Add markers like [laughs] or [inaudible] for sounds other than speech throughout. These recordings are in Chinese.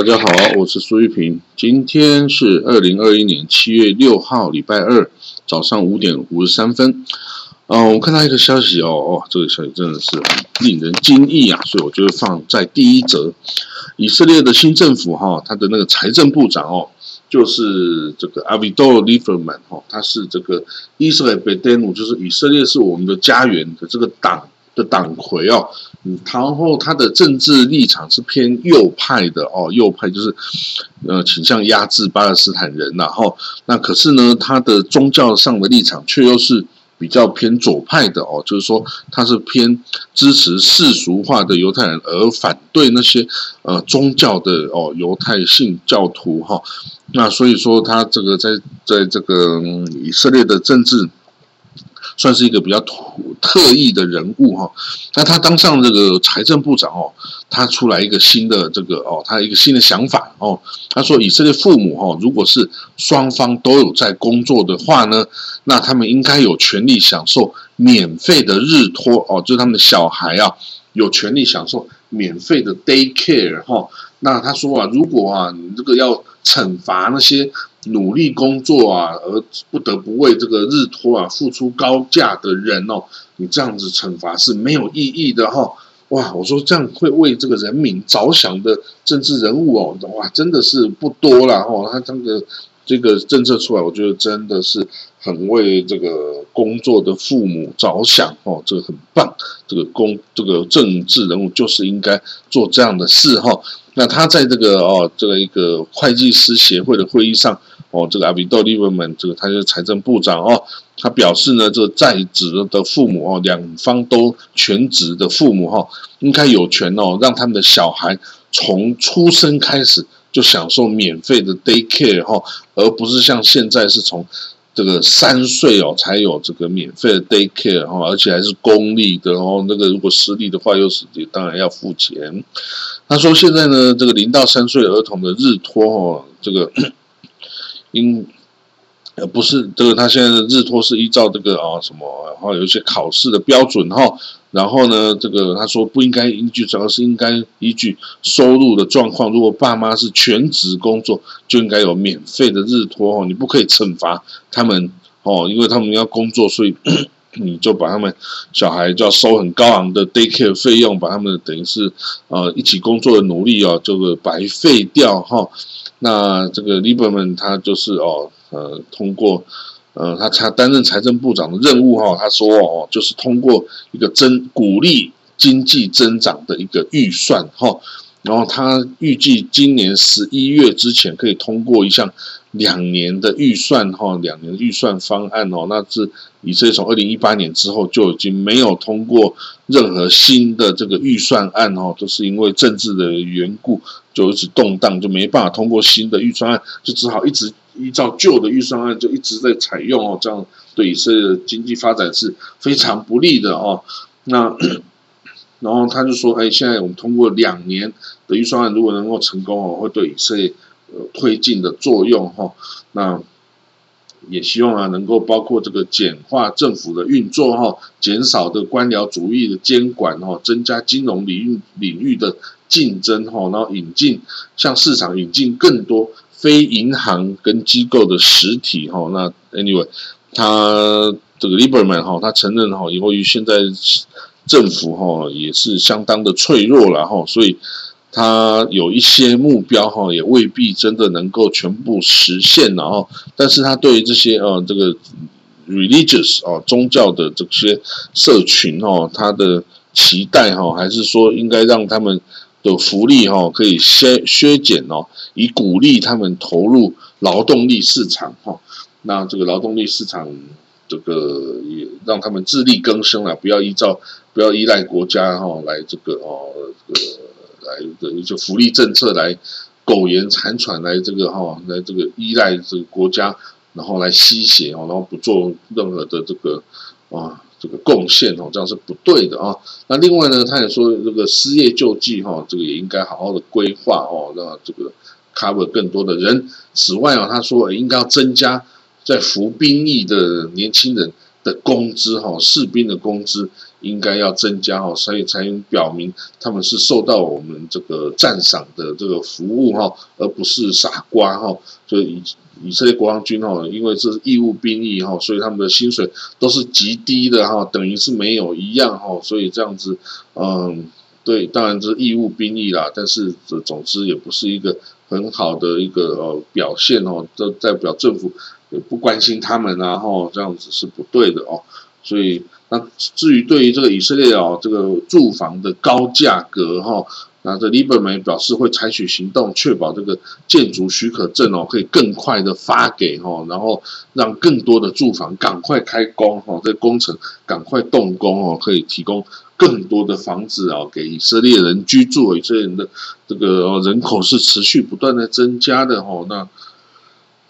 大家好，我是苏玉平。今天是二零二一年七月六号，礼拜二早上五点五十三分。嗯，我看到一个消息哦，哦，这个消息真的是令人惊异啊，所以我就会放在第一则。以色列的新政府哈，他的那个财政部长哦，就是这个 Avi Dor Lieberman 哈，他是这个 Israel b e d e n 就是以色列是我们的家园的这个党的党魁哦。嗯，然后他的政治立场是偏右派的哦，右派就是呃倾向压制巴勒斯坦人，然后那可是呢，他的宗教上的立场却又是比较偏左派的哦，就是说他是偏支持世俗化的犹太人，而反对那些呃宗教的哦犹太信教徒哈。那所以说他这个在在这个以色列的政治。算是一个比较突特异的人物哈，那他当上这个财政部长哦，他出来一个新的这个哦，他一个新的想法哦，他说以色列父母哈，如果是双方都有在工作的话呢，那他们应该有权利享受免费的日托哦，就是他们的小孩啊，有权利享受免费的 day care 哈。那他说啊，如果啊，你这个要惩罚那些。努力工作啊，而不得不为这个日托啊付出高价的人哦，你这样子惩罚是没有意义的哈。哇，我说这样会为这个人民着想的政治人物哦，哇，真的是不多了哦。他这个这个政策出来，我觉得真的是很为这个工作的父母着想哦，这个很棒。这个公这个政治人物就是应该做这样的事哈。那他在这个哦这个一个会计师协会的会议上。哦，这个阿比多利文们，这个他是财政部长哦，他表示呢，这在职的父母哦，两方都全职的父母哈，应该有权哦，让他们的小孩从出生开始就享受免费的 day care 哈，而不是像现在是从这个三岁哦才有这个免费的 day care 哈，而且还是公立的哦，那个如果私立的话又是当然要付钱。他说现在呢，这个零到三岁儿童的日托哦，这个。因呃不是这个，他现在的日托是依照这个啊什么，然后有一些考试的标准哈，然后呢，这个他说不应该依据，主要是应该依据收入的状况。如果爸妈是全职工作，就应该有免费的日托哦，你不可以惩罚他们哦，因为他们要工作，所以 [clears throat] 你就把他们小孩就要收很高昂的 daycare 费用，把他们等于是呃一起工作的努力哦，这个白费掉哈。那这个 Lieberman 他就是哦，呃，通过，呃，他他担任财政部长的任务哈，他说哦，就是通过一个增鼓励经济增长的一个预算哈，然后他预计今年十一月之前可以通过一项两年的预算哈，两年的预算方案哦，那是以色列从二零一八年之后就已经没有通过任何新的这个预算案哦，都是因为政治的缘故。就一直动荡，就没办法通过新的预算案，就只好一直依照旧的预算案，就一直在采用哦，这样对以色列的经济发展是非常不利的哦。那 [coughs] 然后他就说，哎，现在我们通过两年的预算案，如果能够成功哦，会对以色列推进的作用哈。那也希望啊，能够包括这个简化政府的运作哈，减少的官僚主义的监管哈，增加金融领域领域的。竞争哈，然后引进向市场引进更多非银行跟机构的实体哈。那 anyway，他这个 liberman 哈，他承认哈，由于现在政府哈也是相当的脆弱了哈，所以他有一些目标哈，也未必真的能够全部实现了哈。但是他对于这些呃这个 religious 哦宗教的这些社群哦，他的期待哈，还是说应该让他们。的福利哈可以削削减哦，以鼓励他们投入劳动力市场哈。那这个劳动力市场这个也让他们自力更生了，不要依照不要依赖国家哈来这个哦这个来的一些福利政策来苟延残喘来这个哈来这个依赖这个国家，然后来吸血哦，然后不做任何的这个啊。这个贡献哦，这样是不对的啊。那另外呢，他也说这个失业救济哈，这个也应该好好的规划哦，让这个 cover 更多的人。此外啊，他说应该要增加在服兵役的年轻人的工资哈，士兵的工资应该要增加哈，所以才能表明他们是受到我们这个赞赏的这个服务哈，而不是傻瓜哈。就以以色列国防军哈，因为这是义务兵役哈，所以他们的薪水都是极低的哈，等于是没有一样哈，所以这样子，嗯，对，当然这是义务兵役啦，但是这总之也不是一个很好的一个呃表现哦，这代表政府也。不关心他们，然后这样子是不对的哦。所以，那至于对于这个以色列哦，这个住房的高价格哈，那这 Liberman 表示会采取行动，确保这个建筑许可证哦可以更快的发给哈，然后让更多的住房赶快开工哈，这工程赶快动工哦，可以提供更多的房子啊给以色列人居住。以色列人的这个人口是持续不断的增加的哈，那。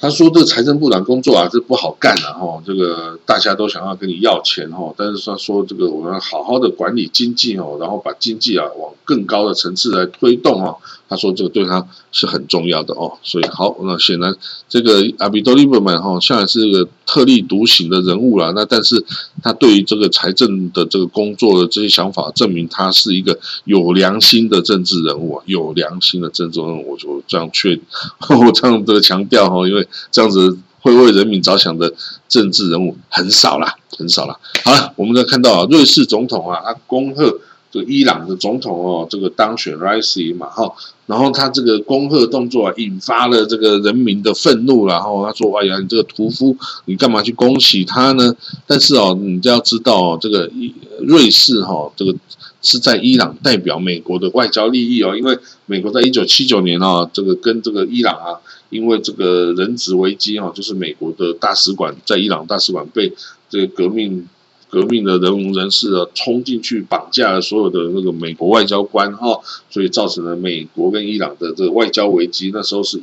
他说：“这财政部长工作啊，这不好干了哈。这个大家都想要跟你要钱哈，但是他说这个我们好好的管理经济哦，然后把经济啊往更高的层次来推动哦。他说这个对他是很重要的哦。所以好，那显然这个阿比多利伯曼哈，现在是个特立独行的人物了。那但是他对于这个财政的这个工作的这些想法，证明他是一个有良心的政治人物，有良心的政治人物。我就这样确，[laughs] 我这样的强调哈，因为。这样子会为人民着想的政治人物很少啦，很少啦。好了，我们再看到啊，瑞士总统啊，他恭贺这个伊朗的总统哦，这个当选 Raisi 嘛哈，然后他这个恭贺动作啊，引发了这个人民的愤怒，然后他说：“哎呀，你这个屠夫，你干嘛去恭喜他呢？” [laughs] 但是哦，你就要知道哦，这个瑞士哈，这个是在伊朗代表美国的外交利益哦，因为美国在一九七九年啊，这个跟这个伊朗啊。因为这个人质危机哈，就是美国的大使馆在伊朗大使馆被这个革命革命的人人士啊冲进去绑架了所有的那个美国外交官哈，所以造成了美国跟伊朗的这个外交危机。那时候是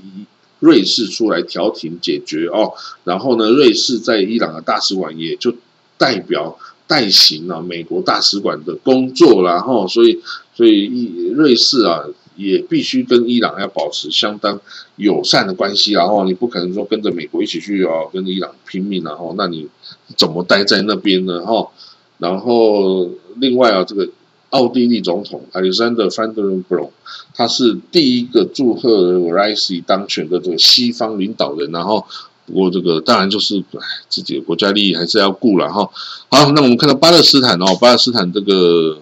瑞士出来调停解决哦，然后呢，瑞士在伊朗的大使馆也就代表代行了美国大使馆的工作，然后所以所以瑞士啊。也必须跟伊朗要保持相当友善的关系，然后你不可能说跟着美国一起去哦，跟伊朗拼命，然后那你怎么待在那边呢？哈，然后另外啊，这个奥地利总统 Alexander Van der Bellen，他是第一个祝贺 Raisi 当选的这个西方领导人，然后不过这个当然就是自己的国家利益还是要顾了哈。好，那我们看到巴勒斯坦哦，巴勒斯坦这个。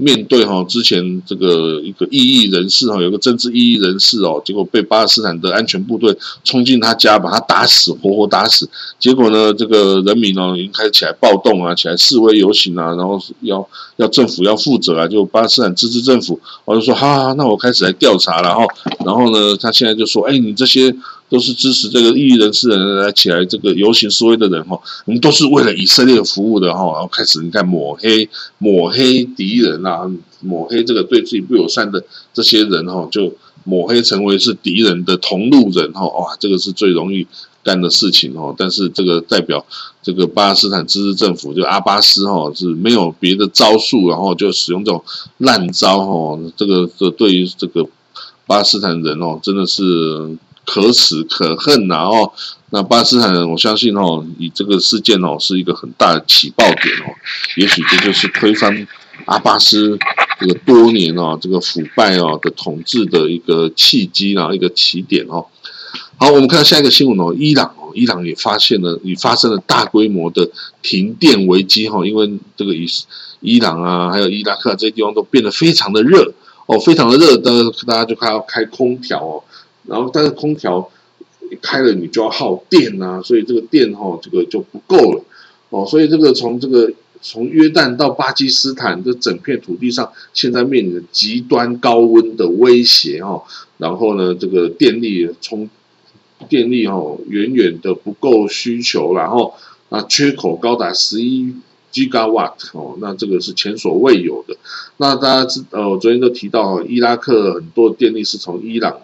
面对哈之前这个一个异议人士哈，有个政治异议人士哦，结果被巴勒斯坦的安全部队冲进他家，把他打死，活活打死。结果呢，这个人民哦已经开始起来暴动啊，起来示威游行啊，然后要要政府要负责啊，就巴勒斯坦自治政府，我就说好，那我开始来调查了哈。然后呢，他现在就说，哎，你这些。都是支持这个异议人士的人来起来这个游行示威的人哈，我们都是为了以色列服务的哈，然后开始你看抹黑抹黑敌人啊，抹黑这个对自己不友善的这些人哈，就抹黑成为是敌人的同路人哈，哇，这个是最容易干的事情哦。但是这个代表这个巴勒斯坦自治政府就阿巴斯哈是没有别的招数，然后就使用这种烂招哈，这个这对于这个巴勒斯坦人哦，真的是。可耻可恨呐！哦，那巴基斯坦人，我相信哦，以这个事件哦，是一个很大的起爆点哦，也许这就是推翻阿巴斯这个多年哦，这个腐败哦的统治的一个契机啊，一个起点哦。好，我们看下一个新闻哦，伊朗哦，伊朗也发现了，也发生了大规模的停电危机哈，因为这个伊伊朗啊，还有伊拉克这些地方都变得非常的热哦，非常的热，大家大家就开要开空调哦。然后，但是空调开了，你就要耗电呐，所以这个电哈，这个就不够了哦。所以这个从这个从约旦到巴基斯坦这整片土地上，现在面临着极端高温的威胁哈。然后呢，这个电力从电力哈远远的不够需求，然后啊缺口高达十一 gigawatt 哦，那这个是前所未有的。那大家知呃，昨天都提到伊拉克很多电力是从伊朗。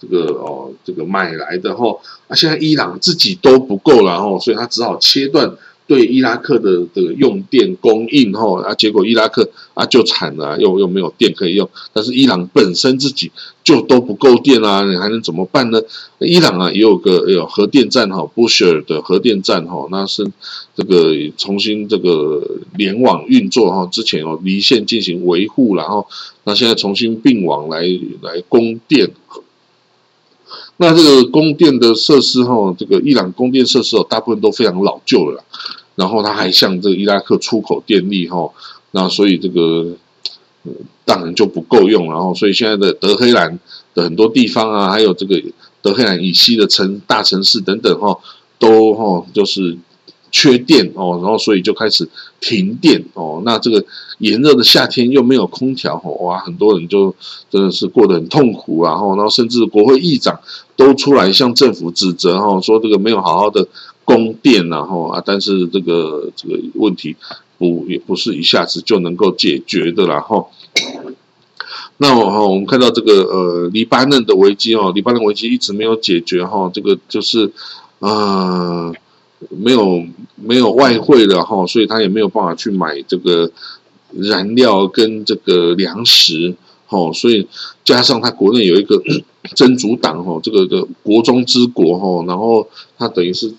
这个哦，这个买来的哈，啊，现在伊朗自己都不够了哈，所以他只好切断对伊拉克的这个用电供应哈啊，结果伊拉克啊就惨了，又又没有电可以用。但是伊朗本身自己就都不够电啊，你还能怎么办呢？伊朗啊也有个有核电站哈，布什尔的核电站哈，那是这个重新这个联网运作哈，之前哦离线进行维护，然后那现在重新并网来来供电。那这个供电的设施哈，这个伊朗供电设施哦，大部分都非常老旧了。然后它还向这个伊拉克出口电力哈，那所以这个当然就不够用。然后所以现在的德黑兰的很多地方啊，还有这个德黑兰以西的城大城市等等哈，都哈就是缺电哦。然后所以就开始停电哦。那这个炎热的夏天又没有空调哦，哇，很多人就真的是过得很痛苦啊。然后甚至国会议长都出来向政府指责哈，说这个没有好好的。供电，然后啊，但是这个这个问题不也不是一下子就能够解决的，然后，那哈，我们看到这个呃，黎巴嫩的危机哦，黎巴嫩危机一直没有解决哈，这个就是啊，没有没有外汇的哈，所以他也没有办法去买这个燃料跟这个粮食，哈，所以加上他国内有一个 [coughs] 真主党哈，这个的国中之国哈，然后他等于是。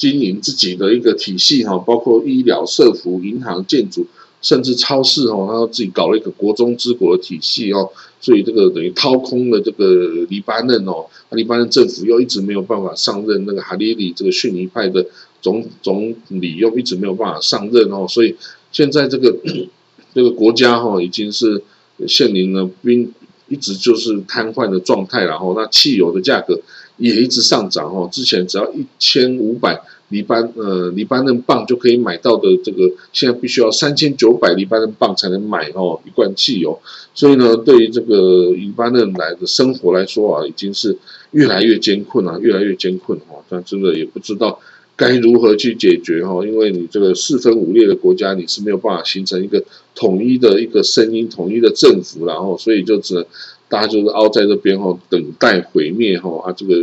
经营自己的一个体系哈，包括医疗、社服、银行、建筑，甚至超市哦，他自己搞了一个国中之国的体系哦，所以这个等于掏空了这个黎巴嫩哦，黎巴嫩政府又一直没有办法上任，那个哈里里这个逊尼派的总总理又一直没有办法上任哦，所以现在这个 [coughs] 这个国家哈已经是现临了兵一直就是瘫痪的状态，然后那汽油的价格。也一直上涨哦，之前只要一千五百黎巴呃黎巴嫩镑就可以买到的，这个现在必须要三千九百黎巴嫩镑才能买哦一罐汽油，所以呢，对于这个黎巴嫩来的生活来说啊，已经是越来越艰困啊，越来越艰困哦，但真的也不知道该如何去解决哈，因为你这个四分五裂的国家，你是没有办法形成一个统一的一个声音、统一的政府，然后所以就只能。大家就是凹在这边哈，等待毁灭哈啊，这个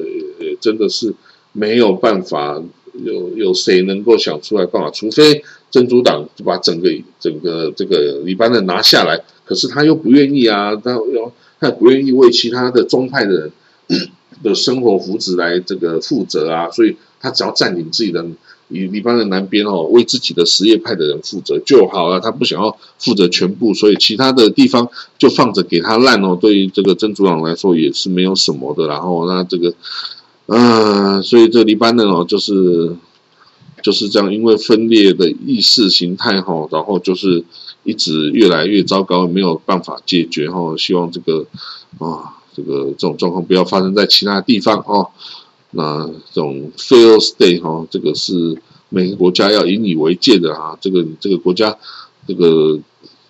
真的是没有办法，有有谁能够想出来办法？除非真主党就把整个整个这个黎巴嫩拿下来，可是他又不愿意啊，他要他不愿意为其他的宗派的人的生活福祉来这个负责啊，所以他只要占领自己的。黎黎巴嫩南边哦，为自己的什叶派的人负责就好了。他不想要负责全部，所以其他的地方就放着给他烂哦。对于这个真主党来说也是没有什么的。然后那这个，嗯，所以这黎巴嫩哦，就是就是这样，因为分裂的意识形态哈，然后就是一直越来越糟糕，没有办法解决哈。希望这个啊，这个这种状况不要发生在其他地方哦。那这种 fail state 哈，这个是每个国家要引以为戒的啊。这个这个国家这个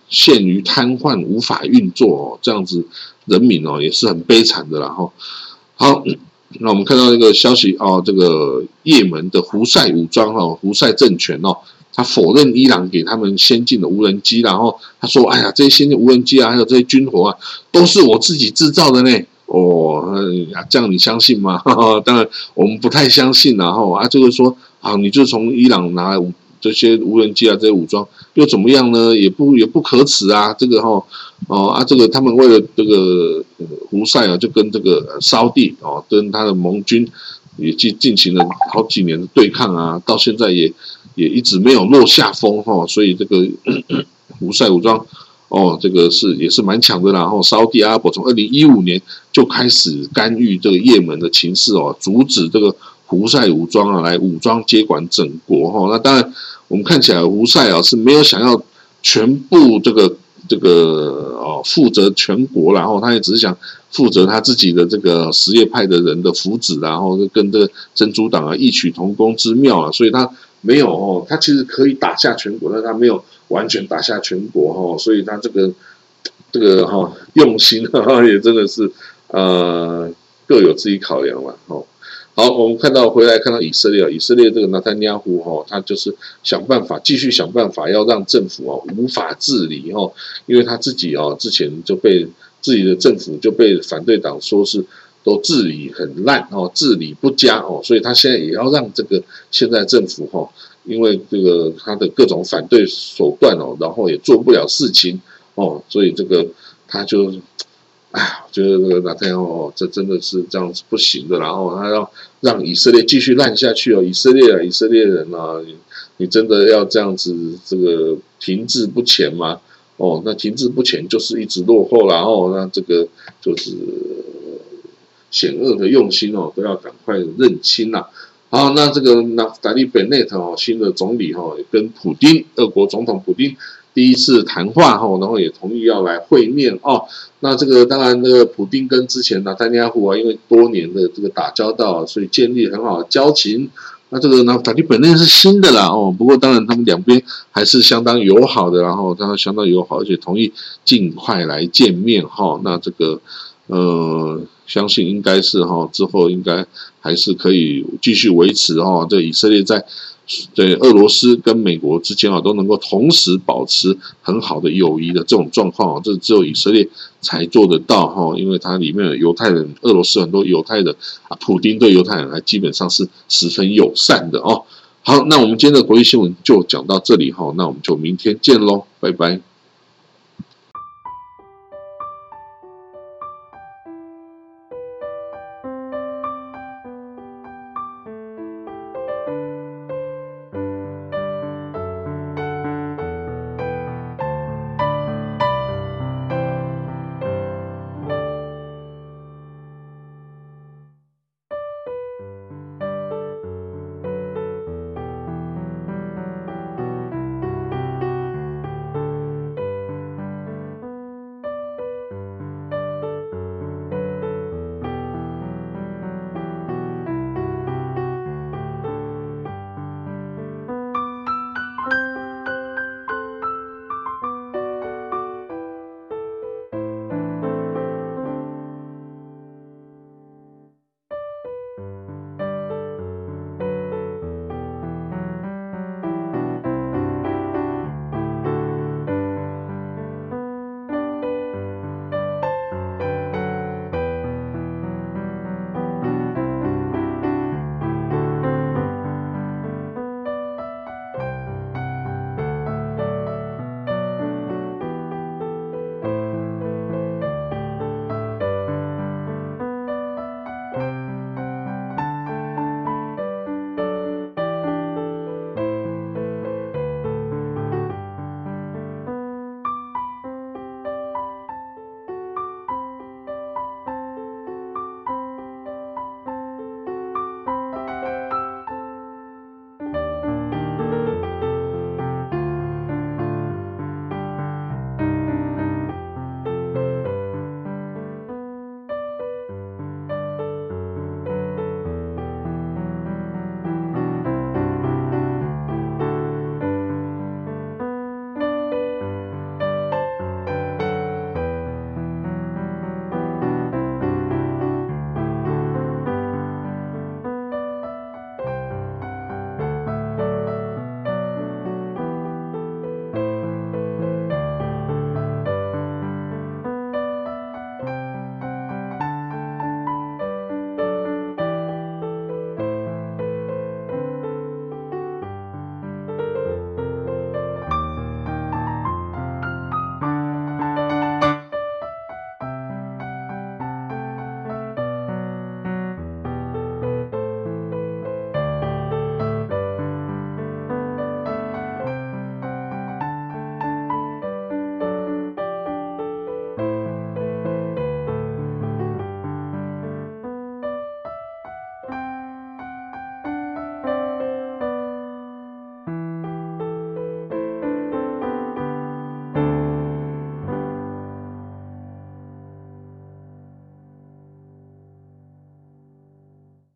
陷于瘫痪，无法运作哦，这样子人民哦也是很悲惨的啦哈。好，那我们看到一个消息哦，这个也门的胡塞武装哈，胡塞政权哦，他否认伊朗给他们先进的无人机，然后他说：“哎呀，这些先进无人机啊，还有这些军火啊，都是我自己制造的呢。”哦，这样你相信吗？[laughs] 当然，我们不太相信。然后啊，就是说啊，你就从伊朗拿来这些无人机啊，这些武装又怎么样呢？也不也不可耻啊。这个哈哦啊，这个他们为了这个胡塞啊，就跟这个沙地哦，跟他的盟军也进进行了好几年的对抗啊，到现在也也一直没有落下风哈。所以这个 [clears throat] 胡塞武装。哦，这个是也是蛮强的啦。然后，沙特阿拉伯从二零一五年就开始干预这个也门的情势哦，阻止这个胡塞武装啊来武装接管整国哈。那当然，我们看起来胡塞啊是没有想要全部这个这个哦负责全国，然后他也只是想负责他自己的这个什叶派的人的福祉，然后跟这个真主党啊异曲同工之妙啊，所以他没有哦，他其实可以打下全国，但他没有。完全打下全国哈，所以他这个这个哈用心哈也真的是呃各有自己考量了哈。好，我们看到回来看到以色列，以色列这个纳坦尼亚胡哈，他就是想办法继续想办法要让政府啊无法治理哈，因为他自己啊之前就被自己的政府就被反对党说是。都治理很烂哦，治理不佳哦，所以他现在也要让这个现在政府哈，因为这个他的各种反对手段哦，然后也做不了事情哦，所以这个他就，我觉得这个纳坦哦，这真的是这样子不行的，然后他要让以色列继续烂下去哦，以色列啊，以色列人啊，你真的要这样子这个停滞不前吗？哦，那停滞不前就是一直落后，然后那这个就是。险恶的用心哦，都要赶快认清呐。好，那这个那达利本内特哦，新的总理哈，跟普京，俄国总统普京第一次谈话哦，然后也同意要来会面哦。那这个当然，那个普京跟之前纳丹尼亚胡啊，因为多年的这个打交道，所以建立很好的交情。那这个呢，达利本内是新的啦哦，不过当然他们两边还是相当友好的，然后他相当友好，而且同意尽快来见面哈。那这个呃。相信应该是哈，之后应该还是可以继续维持哈。这以色列在对俄罗斯跟美国之间啊，都能够同时保持很好的友谊的这种状况啊，这只有以色列才做得到哈。因为它里面的犹太人，俄罗斯很多犹太人啊，普丁对犹太人还基本上是十分友善的哦。好，那我们今天的国际新闻就讲到这里哈，那我们就明天见喽，拜拜。